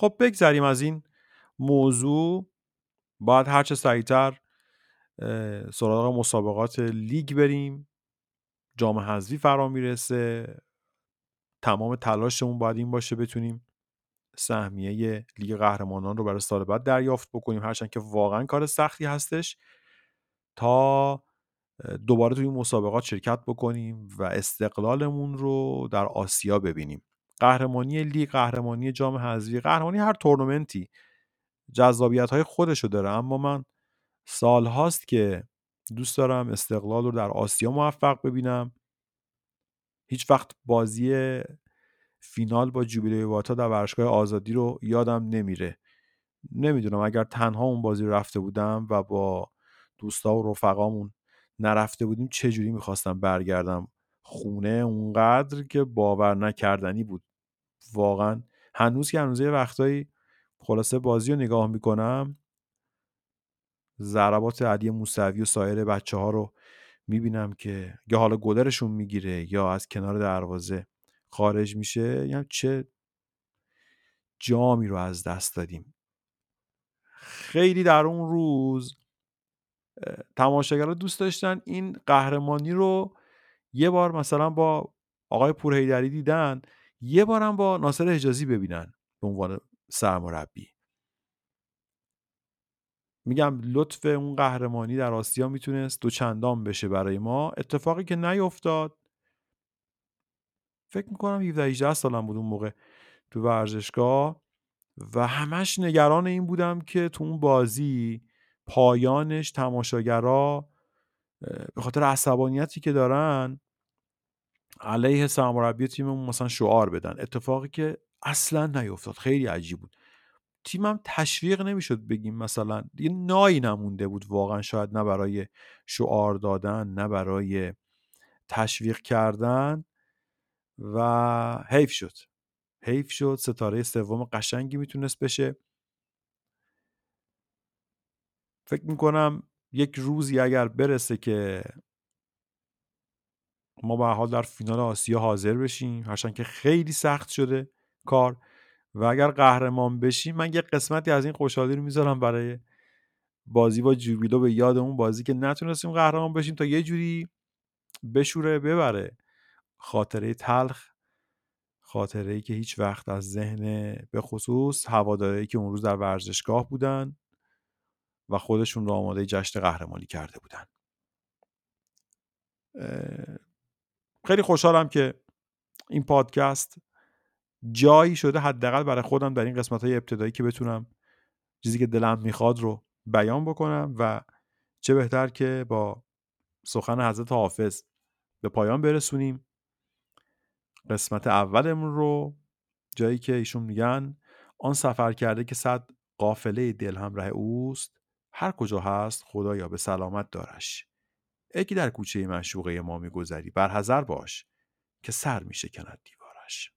خب بگذریم از این موضوع. باید هرچه سریعتر سراغ مسابقات لیگ بریم. جام حذفی فرا می‌رسه. تمام تلاشمون باید این باشه بتونیم سهمیه لیگ قهرمانان رو برای سال بعد دریافت بکنیم. هرچند که واقعا کار سختی هستش تا دوباره توی مسابقات شرکت بکنیم و استقلالمون رو در آسیا ببینیم. قهرمانی لیگ قهرمانی جام حذفی قهرمانی هر تورنمنتی جذابیت های خودشو داره. اما من سال هاست که دوست دارم استقلال رو در آسیا موفق ببینم. هیچ وقت بازی فینال با جوبیلی واتا در ورزشگاه آزادی رو یادم نمیره. نمی‌دونم اگر تنها اون بازی رو رفته بودم و با دوستا و رفقامون نرفته بودیم چه جوری می‌خواستم برگردم خونه اونقدر که باور نکردنی بود. واقعا. هنوز که هنوز یه وقتایی خلاصه بازی رو نگاه می‌کنم ضربات علی موسوی و سایر بچه ها رو می‌بینم که یا حالا گلرشون می‌گیره یا از کنار دروازه خارج میشه. یعنی چه جامی رو از دست دادیم. خیلی در اون روز تماشاگرها دوست داشتن این قهرمانی رو یه بار مثلا با آقای پورهیدری دیدن. یه بارم با ناصر حجازی ببینن به عنوان سرمربی. میگم لطف اون قهرمانی در آسیا می‌تونست دو چندان بشه برای ما. اتفاقی که نیفتاد. فکر می‌کنم 17 18 سالم بود اون موقع تو ورزشگاه و همش نگران این بودم که تو اون بازی پایانش تماشاگرا به خاطر عصبانیتی که دارن علیه سرمربی تیممون مثلا شعار بدن. اتفاقی که اصلا نیفتاد. خیلی عجیب بود. تیمم تشویق نمی‌شد بگیم مثلا یه نایی نمونده بود واقعا. شاید نه برای شعار دادن نه برای تشویق کردن و حیف شد. حیف شد. ستاره سوم قشنگی می‌تونست بشه. فکر می‌کنم یک روزی اگر برسه که ما به حال در فینال آسیا حاضر بشیم. هرچند که خیلی سخت شده کار. و اگر قهرمان بشیم من یه قسمتی از این خوشحالی رو می‌ذارم برای بازی با جوبیلو به یاد اون بازی که نتونستیم قهرمان بشیم تا یه جوری بشوره ببره. خاطره تلخ خاطره ای که هیچ وقت از ذهن به خصوص هواداری که اون روز در ورزشگاه بودن و خودشون رو آماده جشن قهرمانی کرده بودن. خیلی خوشحالم که این پادکست جایی شده حداقل برای خودم در این قسمت های ابتدایی که بتونم چیزی که دلم می‌خواد رو بیان بکنم و چه بهتر که با سخن حضرت حافظ به پایان برسونیم. قسمت اولمون رو جایی که ایشون میگن آن سفر کرده که صد قافله دل همراه اوست هر کجا هست خدایا به سلامت دارش. اگه در کوچه مشوقه ما میگذری. بر حذر باش که سر میشکند دیوارش.